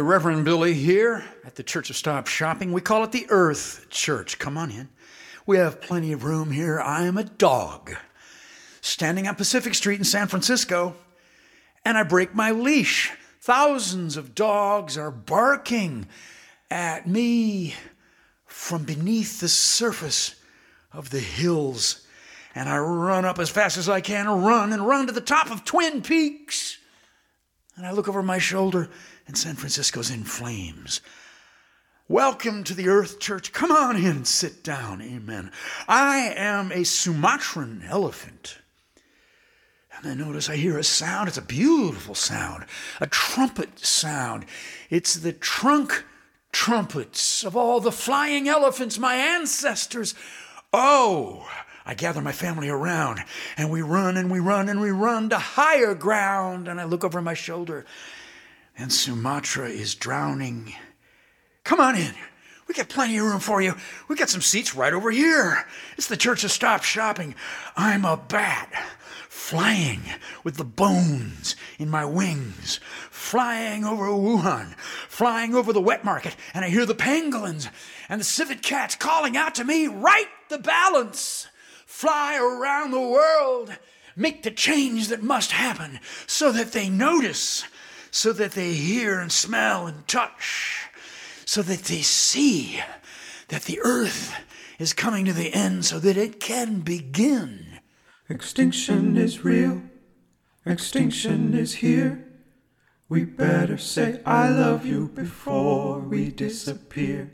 Reverend Billy here at the Church of Stop Shopping. We call it the Earth Church. Come on in. We have plenty of room here. I am a dog standing on Pacific Street in San Francisco, and I break my leash. Thousands of dogs are barking at me from beneath the surface of the hills. And I run up as fast as I can, run and run to the top of Twin Peaks. And I look over my shoulder, and San Francisco's in flames. Welcome to the Earth Church. Come on in sit down. Amen. I am a Sumatran elephant. And I notice I hear a sound. It's a beautiful sound, a trumpet sound. It's the trunk trumpets of all the flying elephants, my ancestors. Oh, I gather my family around and we run and we run and we run to higher ground. And I look over my shoulder and Sumatra is drowning. Come on in. We got plenty of room for you. We got some seats right over here. It's the Church of Stop Shopping. I'm a bat flying with the bones in my wings, flying over Wuhan, flying over the wet market, and I hear the pangolins and the civet cats calling out to me, right the balance fly around the world, make the change that must happen so that they notice, so that they hear and smell and touch, so that they see that the earth is coming to the end so that it can begin. Extinction is real, extinction is here. We better say I love you before we disappear.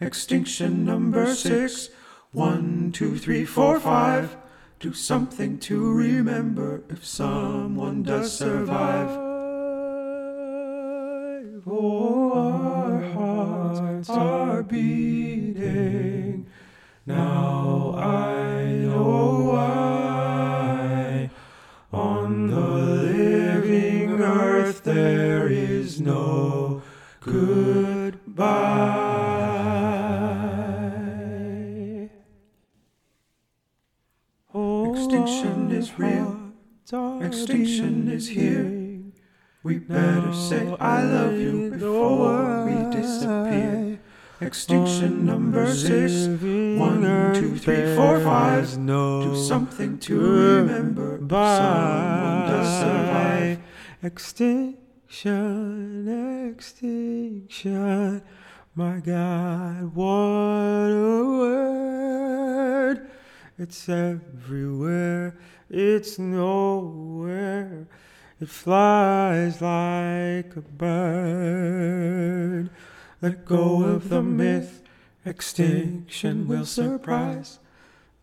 Extinction number six. One, two, three, four, five. Do something to remember if someone does survive. Oh, our hearts are beating. Now I know why. On the living earth there is no goodbye. Extinction is real. Extinction is here. We better say I love you before we disappear. Extinction number six. One, two, three, four, five. Do something to remember. Someone does survive. Extinction, extinction. My God, what a word. It's everywhere, it's nowhere. It flies like a bird. Let go of the myth, extinction will surprise.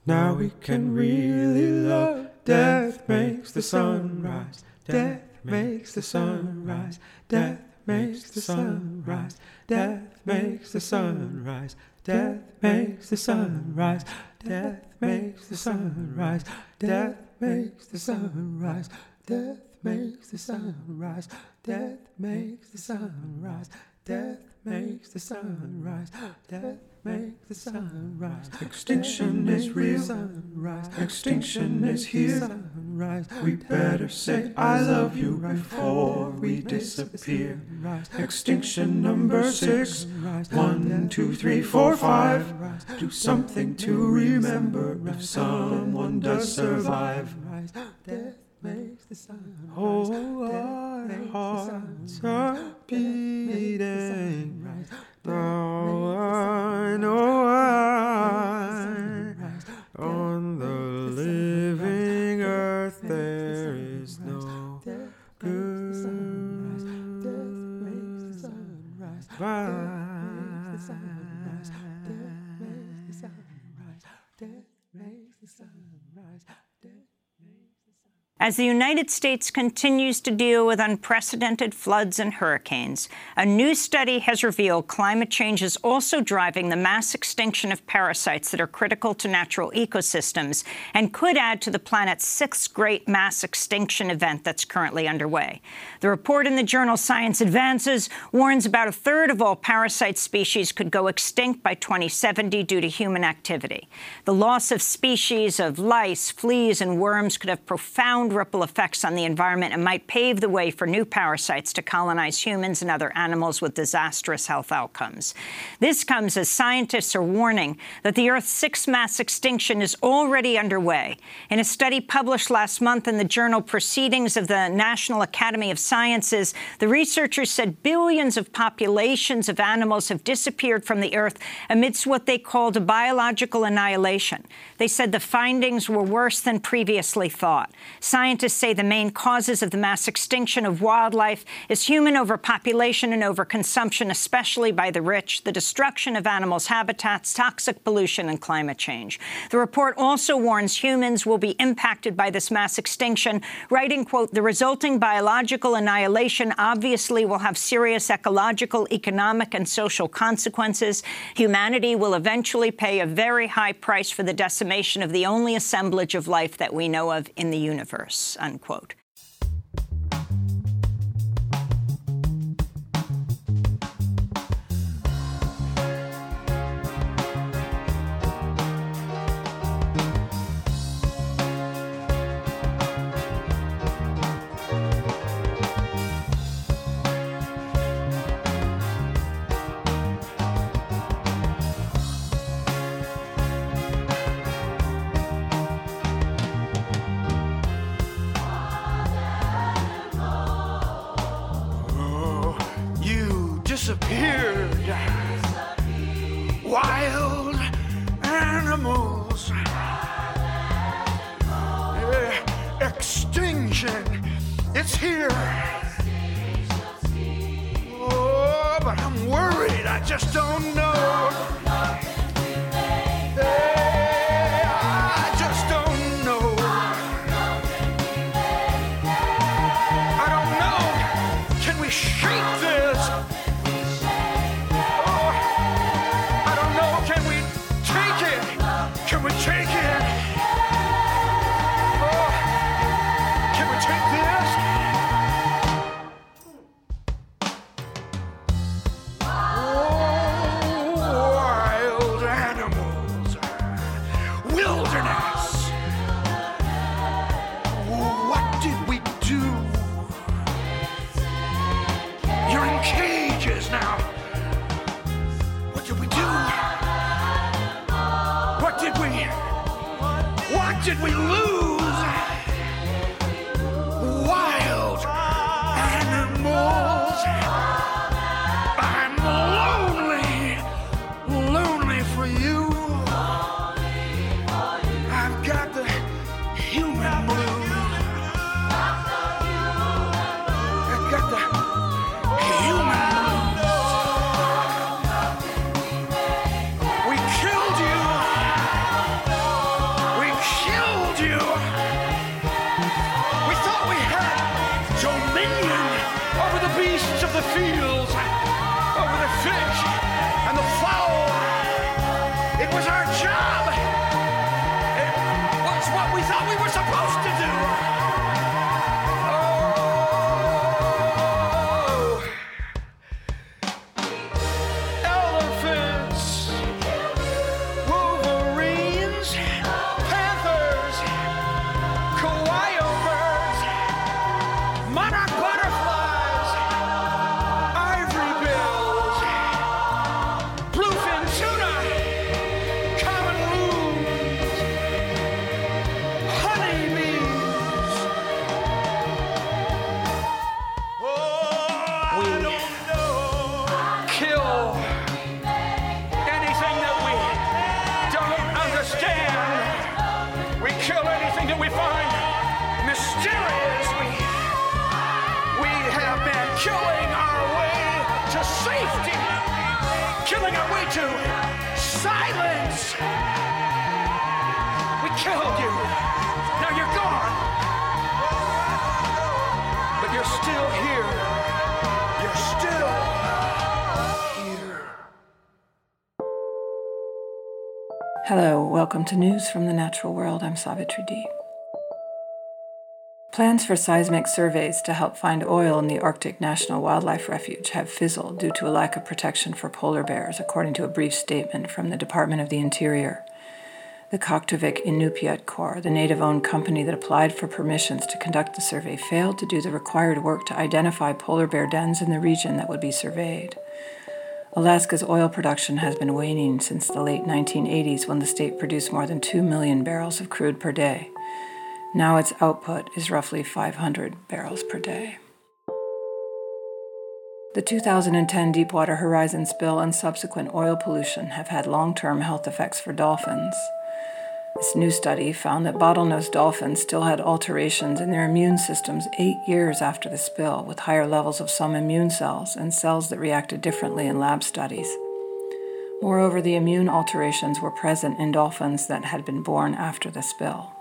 Now we can really love. Death makes the sun rise. Death makes the sun rise. Death makes the sun rise. Death makes the sun rise. Death makes the sun rise. Death makes the sun rise. Death makes the sun rise. Death makes the sun rise. Death makes the sun rise. Death makes the sun rise. Death makes the sun rise. Extinction is real. Sunrise. Extinction is here. Sunrise. We better say I love you before we disappear. Extinction number six. One, two, three, four, five. Do something to remember if someone does survive. Death Oh, makes the sun Oh, rise. our hearts are beating. Now I know why. On the living earth there is no As the United States continues to deal with unprecedented floods and hurricanes, a new study has revealed climate change is also driving the mass extinction of parasites that are critical to natural ecosystems and could add to the planet's sixth great mass extinction event that's currently underway. The report in the journal Science Advances warns about a third of all parasite species could go extinct by 2070 due to human activity. The loss of species of lice, fleas, and worms could have profound ripple effects on the environment and might pave the way for new parasites to colonize humans and other animals with disastrous health outcomes. This comes as scientists are warning that the Earth's sixth mass extinction is already underway. In a study published last month in the journal Proceedings of the National Academy of Sciences, the researchers said billions of populations of animals have disappeared from the Earth amidst what they called a biological annihilation. They said the findings were worse than previously thought. Scientists say the main causes of the mass extinction of wildlife is human overpopulation and overconsumption, especially by the rich, the destruction of animals' habitats, toxic pollution, and climate change. The report also warns humans will be impacted by this mass extinction, writing, quote, the resulting biological annihilation obviously will have serious ecological, economic, and social consequences. Humanity will eventually pay a very high price for the decimation of the only assemblage of life that we know of in the universe, unquote. Welcome to News from the Natural World. I'm Savitri D. Plans for seismic surveys to help find oil in the Arctic National Wildlife Refuge have fizzled due to a lack of protection for polar bears, according to a brief statement from the Department of the Interior. The Kaktovik Inupiat Corps, the native owned company that applied for permissions to conduct the survey, failed to do the required work to identify polar bear dens in the region that would be surveyed. Alaska's oil production has been waning since the late 1980s when the state produced more than 2 million barrels of crude per day. Now its output is roughly 500 barrels per day. The 2010 Deepwater Horizon spill and subsequent oil pollution have had long term health effects for dolphins. This new study found that bottlenose dolphins still had alterations in their immune systems eight years after the spill, with higher levels of some immune cells and cells that reacted differently in lab studies. Moreover, the immune alterations were present in dolphins that had been born after the spill.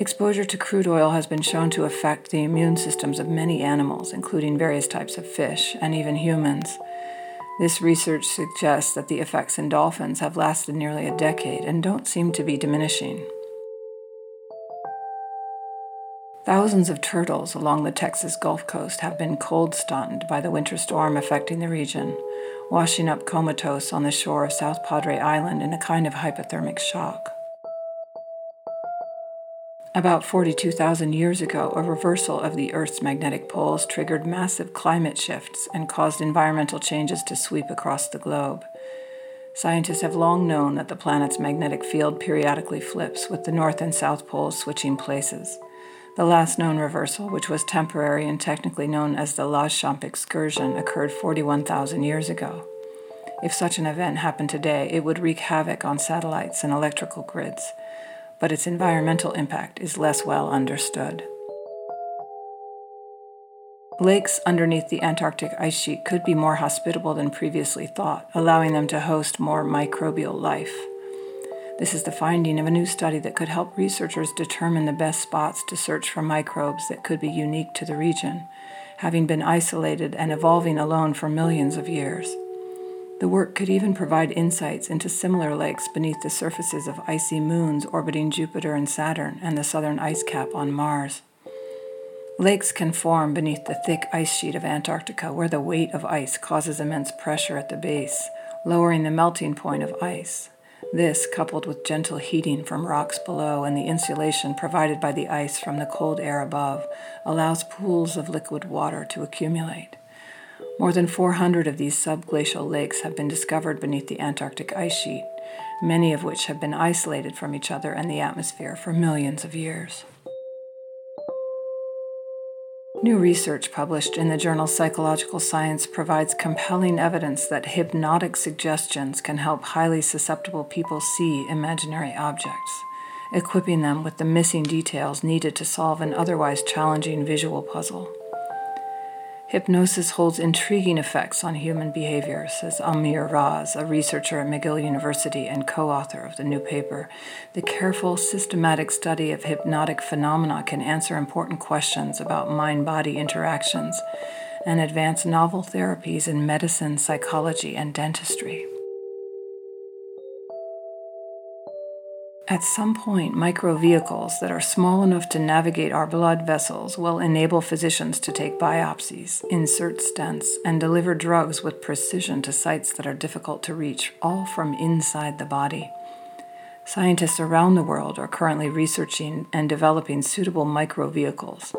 Exposure to crude oil has been shown to affect the immune systems of many animals, including various types of fish and even humans. This research suggests that the effects in dolphins have lasted nearly a decade and don't seem to be diminishing. Thousands of turtles along the Texas Gulf Coast have been cold stunned by the winter storm affecting the region, washing up comatose on the shore of South Padre Island in a kind of hypothermic shock. About 42,000 years ago, a reversal of the Earth's magnetic poles triggered massive climate shifts and caused environmental changes to sweep across the globe. Scientists have long known that the planet's magnetic field periodically flips, with the north and south poles switching places. The last known reversal, which was temporary and technically known as the Laschamp excursion, occurred 41,000 years ago. If such an event happened today, it would wreak havoc on satellites and electrical grids but its environmental impact is less well understood. Lakes underneath the Antarctic ice sheet could be more hospitable than previously thought, allowing them to host more microbial life. This is the finding of a new study that could help researchers determine the best spots to search for microbes that could be unique to the region, having been isolated and evolving alone for millions of years. The work could even provide insights into similar lakes beneath the surfaces of icy moons orbiting Jupiter and Saturn and the southern ice cap on Mars. Lakes can form beneath the thick ice sheet of Antarctica, where the weight of ice causes immense pressure at the base, lowering the melting point of ice. This, coupled with gentle heating from rocks below and the insulation provided by the ice from the cold air above, allows pools of liquid water to accumulate. More than 400 of these subglacial lakes have been discovered beneath the Antarctic ice sheet, many of which have been isolated from each other and the atmosphere for millions of years. New research published in the journal Psychological Science provides compelling evidence that hypnotic suggestions can help highly susceptible people see imaginary objects, equipping them with the missing details needed to solve an otherwise challenging visual puzzle. Hypnosis holds intriguing effects on human behavior, says Amir Raz, a researcher at McGill University and co author of the new paper. The careful, systematic study of hypnotic phenomena can answer important questions about mind body interactions and advance novel therapies in medicine, psychology, and dentistry. At some point, micro vehicles that are small enough to navigate our blood vessels will enable physicians to take biopsies, insert stents, and deliver drugs with precision to sites that are difficult to reach, all from inside the body. Scientists around the world are currently researching and developing suitable microvehicles.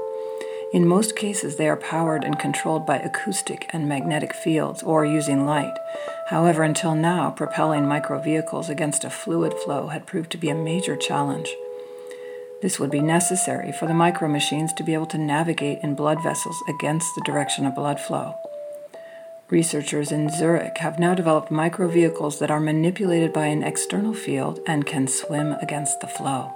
In most cases, they are powered and controlled by acoustic and magnetic fields or using light. However, until now, propelling micro vehicles against a fluid flow had proved to be a major challenge. This would be necessary for the micromachines to be able to navigate in blood vessels against the direction of blood flow. Researchers in Zurich have now developed microvehicles that are manipulated by an external field and can swim against the flow.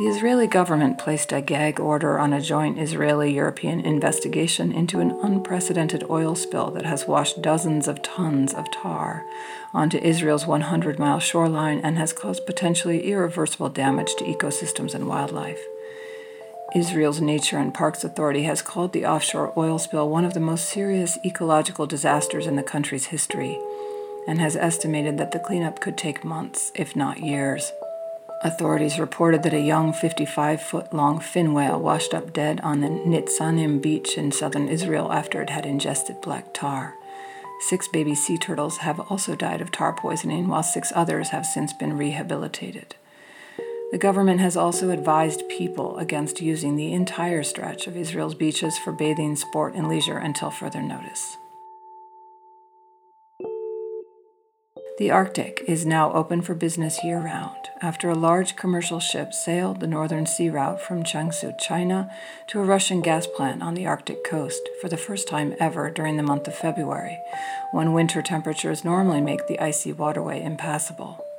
The Israeli government placed a gag order on a joint Israeli European investigation into an unprecedented oil spill that has washed dozens of tons of tar onto Israel's 100 mile shoreline and has caused potentially irreversible damage to ecosystems and wildlife. Israel's Nature and Parks Authority has called the offshore oil spill one of the most serious ecological disasters in the country's history and has estimated that the cleanup could take months, if not years. Authorities reported that a young 55 foot long fin whale washed up dead on the Nitzanim beach in southern Israel after it had ingested black tar. Six baby sea turtles have also died of tar poisoning, while six others have since been rehabilitated. The government has also advised people against using the entire stretch of Israel's beaches for bathing, sport, and leisure until further notice. The Arctic is now open for business year round after a large commercial ship sailed the northern sea route from Jiangsu, China, to a Russian gas plant on the Arctic coast for the first time ever during the month of February, when winter temperatures normally make the icy waterway impassable.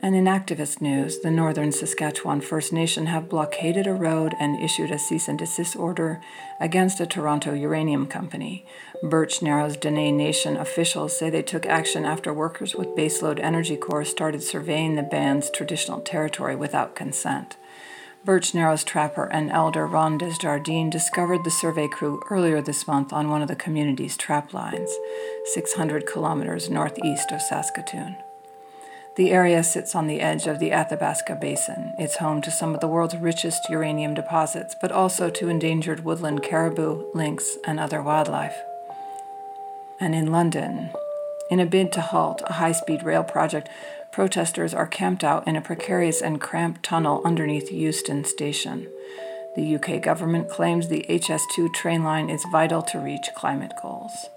And in activist news, the Northern Saskatchewan First Nation have blockaded a road and issued a cease and desist order against a Toronto uranium company. Birch Narrows Dene Nation officials say they took action after workers with Baseload Energy Corps started surveying the band's traditional territory without consent. Birch Narrows trapper and elder Ron Desjardins discovered the survey crew earlier this month on one of the community's trap lines, 600 kilometers northeast of Saskatoon. The area sits on the edge of the Athabasca Basin. It's home to some of the world's richest uranium deposits, but also to endangered woodland caribou, lynx, and other wildlife. And in London, in a bid to halt a high speed rail project, protesters are camped out in a precarious and cramped tunnel underneath Euston Station. The UK government claims the HS2 train line is vital to reach climate goals.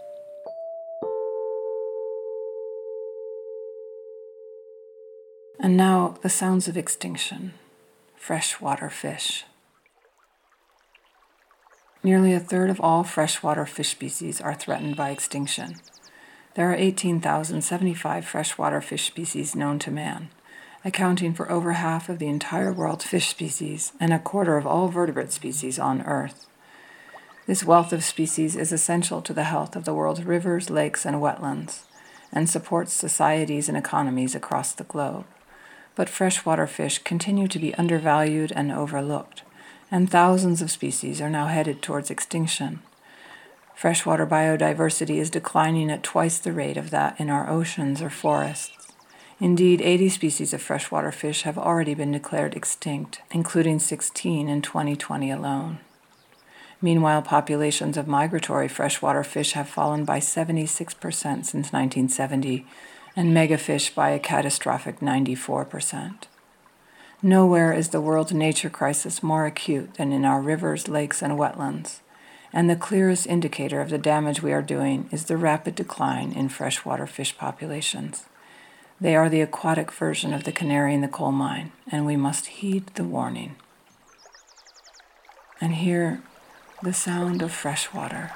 And now the sounds of extinction freshwater fish. Nearly a third of all freshwater fish species are threatened by extinction. There are 18,075 freshwater fish species known to man, accounting for over half of the entire world's fish species and a quarter of all vertebrate species on Earth. This wealth of species is essential to the health of the world's rivers, lakes, and wetlands, and supports societies and economies across the globe but freshwater fish continue to be undervalued and overlooked, and thousands of species are now headed towards extinction. Freshwater biodiversity is declining at twice the rate of that in our oceans or forests. Indeed, 80 species of freshwater fish have already been declared extinct, including 16 in 2020 alone. Meanwhile, populations of migratory freshwater fish have fallen by 76% since 1970 and megafish by a catastrophic 94%. Nowhere is the world's nature crisis more acute than in our rivers, lakes, and wetlands, and the clearest indicator of the damage we are doing is the rapid decline in freshwater fish populations. They are the aquatic version of the canary in the coal mine, and we must heed the warning. And hear the sound of fresh water.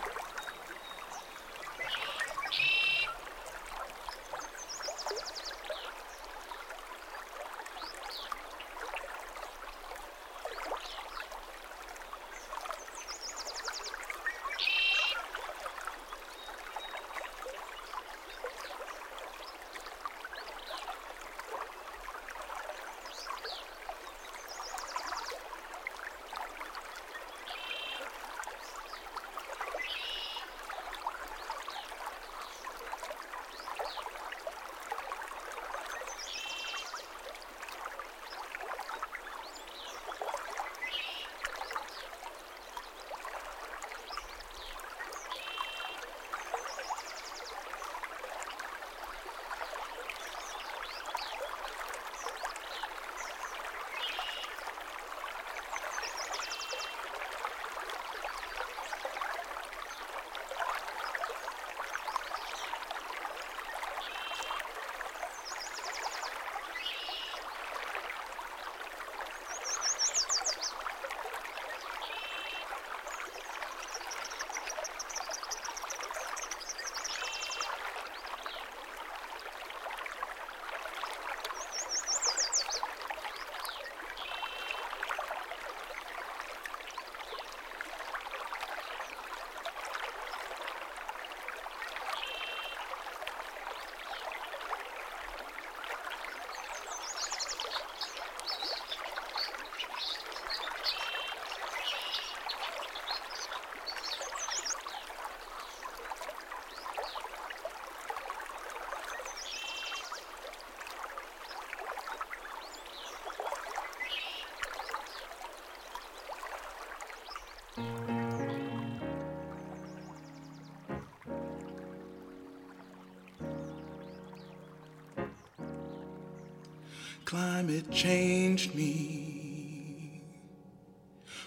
Climate changed me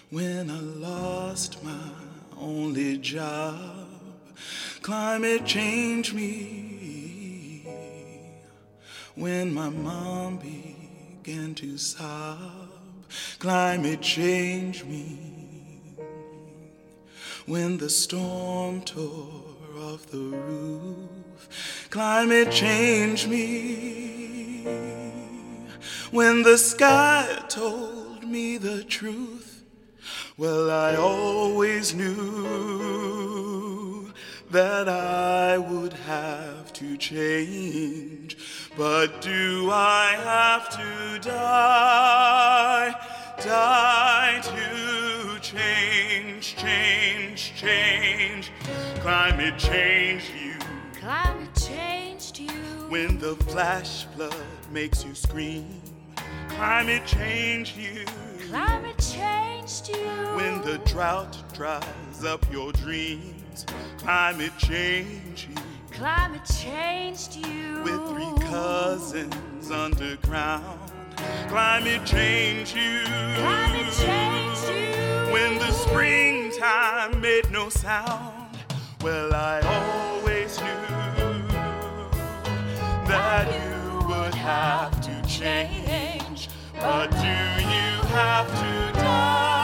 when I lost my only job. Climate changed me when my mom began to sob. Climate changed me when the storm tore off the roof. Climate changed me when the sky told me the truth. Well, I always knew that I would have to change. But do I have to die? Die to change, change, change. Climate changed you Climate changed you. when the flash flood makes you scream. Climate changed you Climate changed you. when the drought dries up your dreams. Climate changed you Climate changed you. with three cousins underground. Climate changed you Climate changed you. when the springtime made no sound. Well, I always knew that you would have to change. But do you have to die?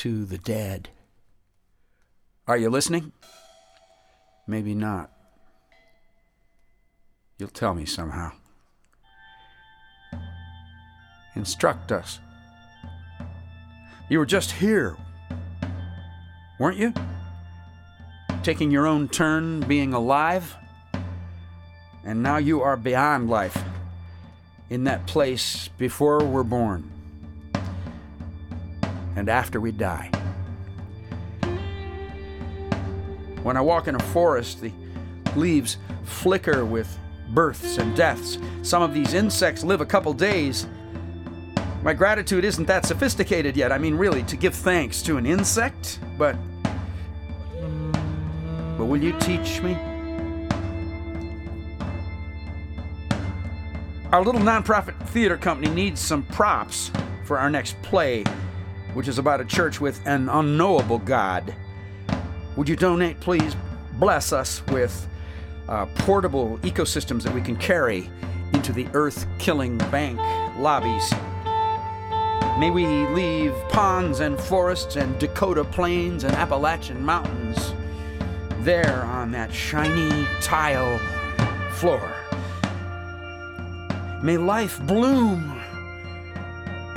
To the dead. Are you listening? Maybe not. You'll tell me somehow. Instruct us. You were just here, weren't you? Taking your own turn being alive? And now you are beyond life, in that place before we're born and after we die. When I walk in a forest, the leaves flicker with births and deaths. Some of these insects live a couple days. My gratitude isn't that sophisticated yet. I mean, really, to give thanks to an insect? But. But will you teach me? Our little nonprofit theater company needs some props for our next play. Which is about a church with an unknowable God. Would you donate, please? Bless us with uh, portable ecosystems that we can carry into the earth killing bank lobbies. May we leave ponds and forests and Dakota plains and Appalachian mountains there on that shiny tile floor. May life bloom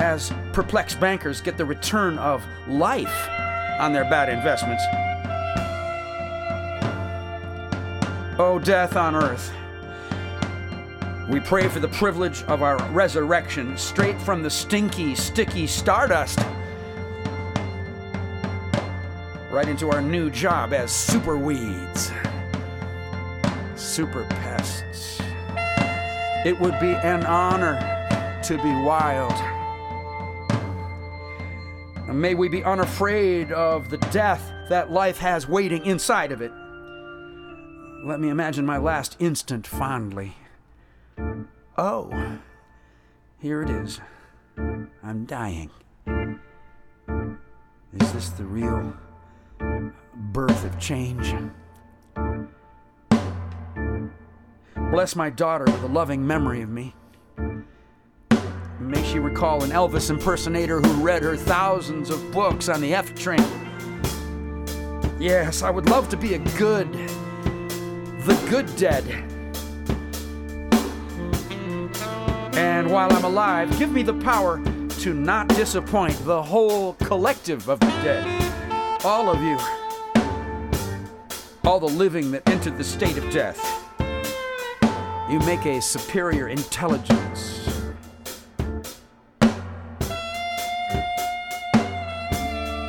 as perplexed bankers get the return of life on their bad investments. Oh, death on earth. We pray for the privilege of our resurrection straight from the stinky, sticky stardust right into our new job as super weeds, super pests. It would be an honor to be wild. And may we be unafraid of the death that life has waiting inside of it. Let me imagine my last instant fondly. Oh, here it is. I'm dying. Is this the real birth of change? Bless my daughter with a loving memory of me. May she recall an Elvis impersonator who read her thousands of books on the F train. Yes, I would love to be a good, the good dead. And while I'm alive, give me the power to not disappoint the whole collective of the dead. All of you. All the living that entered the state of death. You make a superior intelligence.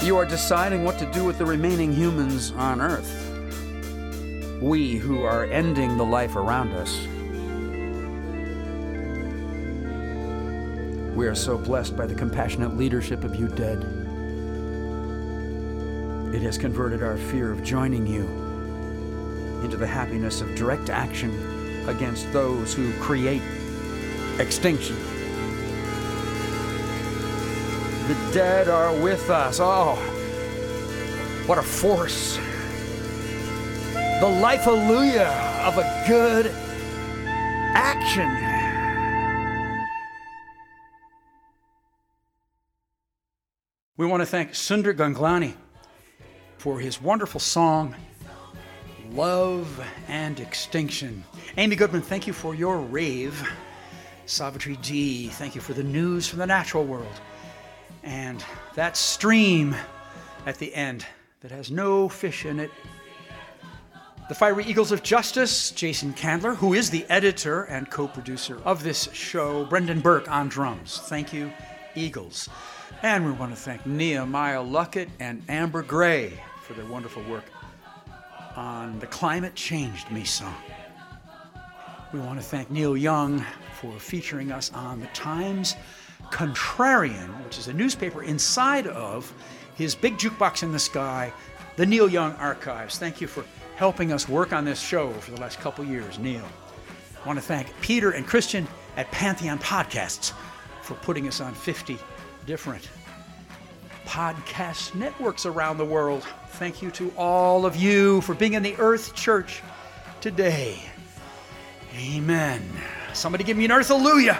You are deciding what to do with the remaining humans on Earth. We who are ending the life around us. We are so blessed by the compassionate leadership of you dead. It has converted our fear of joining you into the happiness of direct action against those who create extinction. The dead are with us. Oh, what a force. The life hallelujah of a good action. We want to thank Sundar Ganglani for his wonderful song, Love and Extinction. Amy Goodman, thank you for your rave. Savitri D, thank you for the news from the natural world. And that stream at the end that has no fish in it. The Fiery Eagles of Justice, Jason Candler, who is the editor and co producer of this show, Brendan Burke on drums. Thank you, Eagles. And we want to thank Nehemiah Luckett and Amber Gray for their wonderful work on the Climate Changed Me song. We want to thank Neil Young for featuring us on the Times Contrarian, which is a newspaper inside of his big jukebox in the sky, the Neil Young Archives. Thank you for helping us work on this show for the last couple years, Neil. I want to thank Peter and Christian at Pantheon Podcasts for putting us on 50 different podcast networks around the world. Thank you to all of you for being in the Earth Church today. Amen. Somebody give me an Earth Hallelujah.